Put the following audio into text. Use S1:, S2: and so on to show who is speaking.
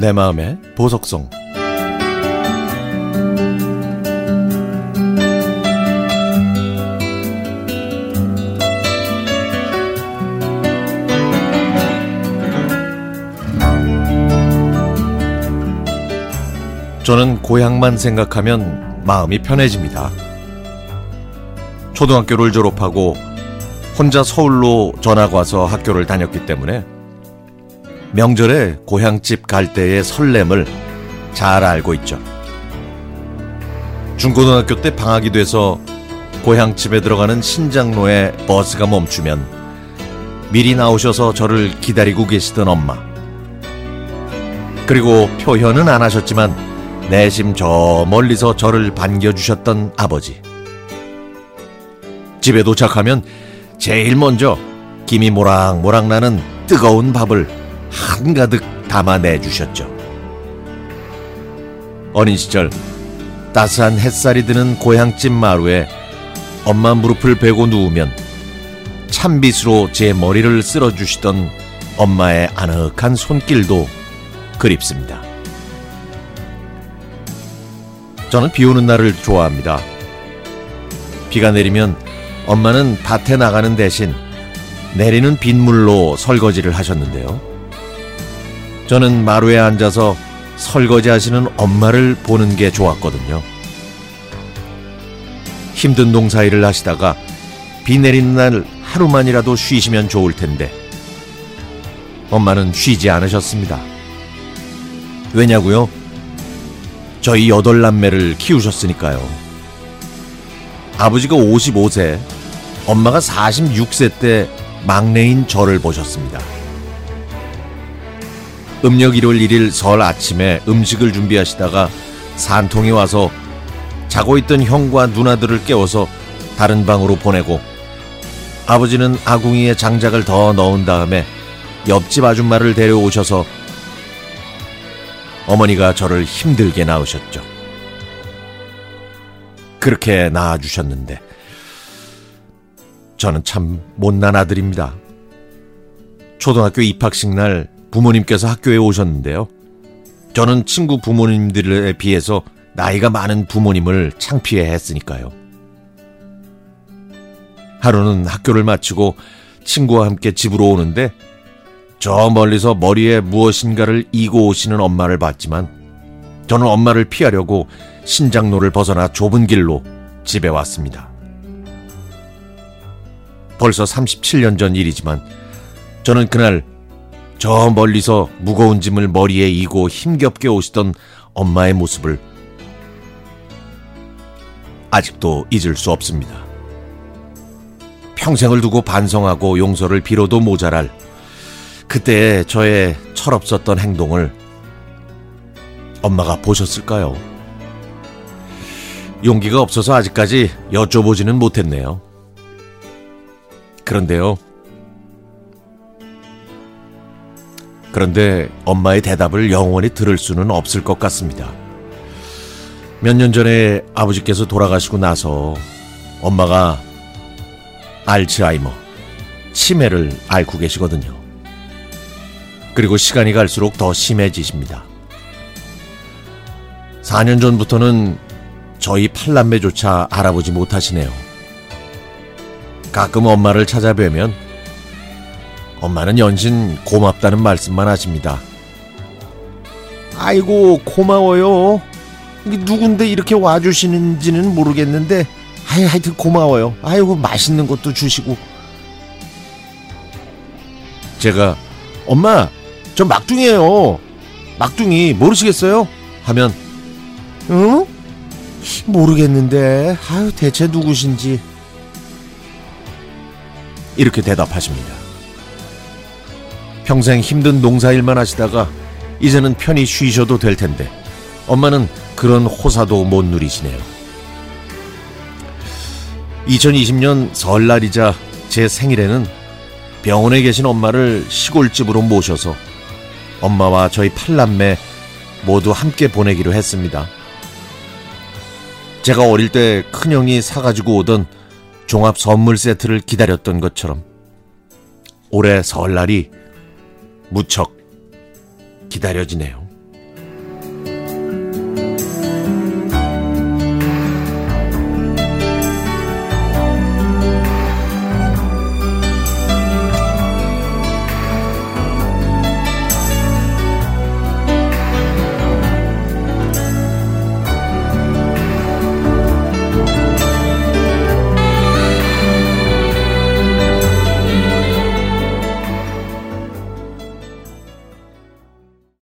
S1: 내 마음의 보석성 저는 고향만 생각하면 마음이 편해집니다. 초등학교를 졸업하고 혼자 서울로 전학 와서 학교를 다녔기 때문에 명절에 고향집 갈 때의 설렘을 잘 알고 있죠. 중고등학교 때 방학이 돼서 고향집에 들어가는 신장로에 버스가 멈추면 미리 나오셔서 저를 기다리고 계시던 엄마. 그리고 표현은 안 하셨지만 내심 저 멀리서 저를 반겨주셨던 아버지. 집에 도착하면 제일 먼저 김이 모락모락 나는 뜨거운 밥을 한가득 담아내 주셨죠. 어린 시절 따스한 햇살이 드는 고향집 마루에 엄마 무릎을 베고 누우면 찬빗으로 제 머리를 쓸어주시던 엄마의 아늑한 손길도 그립습니다. 저는 비 오는 날을 좋아합니다. 비가 내리면 엄마는 밭에 나가는 대신 내리는 빗물로 설거지를 하셨는데요. 저는 마루에 앉아서 설거지 하시는 엄마를 보는 게 좋았거든요. 힘든 농사일을 하시다가 비 내리는 날 하루만이라도 쉬시면 좋을 텐데 엄마는 쉬지 않으셨습니다. 왜냐고요? 저희 여덟 남매를 키우셨으니까요. 아버지가 55세, 엄마가 46세 때 막내인 저를 보셨습니다. 음력 1월 1일 설 아침에 음식을 준비하시다가 산통이 와서 자고 있던 형과 누나들을 깨워서 다른 방으로 보내고 아버지는 아궁이에 장작을 더 넣은 다음에 옆집 아줌마를 데려오셔서 어머니가 저를 힘들게 낳으셨죠. 그렇게 낳아주셨는데, 저는 참 못난 아들입니다. 초등학교 입학식 날 부모님께서 학교에 오셨는데요. 저는 친구 부모님들에 비해서 나이가 많은 부모님을 창피해 했으니까요. 하루는 학교를 마치고 친구와 함께 집으로 오는데 저 멀리서 머리에 무엇인가를 이고 오시는 엄마를 봤지만 저는 엄마를 피하려고 신장로를 벗어나 좁은 길로 집에 왔습니다. 벌써 37년 전 일이지만 저는 그날 저 멀리서 무거운 짐을 머리에 이고 힘겹게 오시던 엄마의 모습을 아직도 잊을 수 없습니다. 평생을 두고 반성하고 용서를 빌어도 모자랄 그때 저의 철없었던 행동을 엄마가 보셨을까요? 용기가 없어서 아직까지 여쭤보지는 못했네요. 그런데요. 그런데 엄마의 대답을 영원히 들을 수는 없을 것 같습니다. 몇 년 전에 아버지께서 돌아가시고 나서 엄마가 알츠하이머, 치매를 앓고 계시거든요. 그리고 시간이 갈수록 더 심해지십니다. 4년 전부터는 저희 팔남매조차 알아보지 못하시네요. 가끔 엄마를 찾아뵈면 엄마는 연신 고맙다는 말씀만 하십니다. 아이고 고마워요. 누군데 이렇게 와주시는지는 모르겠는데 하여 하여튼 고마워요. 아이고 맛있는 것도 주시고 제가 엄마 저 막둥이에요. 막둥이 모르시겠어요? 하면 응? 모르겠는데 아유 대체 누구신지 이렇게 대답하십니다. 평생 힘든 농사일만 하시다가 이제는 편히 쉬셔도 될 텐데 엄마는 그런 호사도 못 누리시네요. 2020년 설날이자 제 생일에는 병원에 계신 엄마를 시골집으로 모셔서 엄마와 저희 팔남매 모두 함께 보내기로 했습니다. 제가 어릴 때 큰형이 사가지고 오던 종합 선물 세트를 기다렸던 것처럼 올해 설날이 무척 기다려지네요.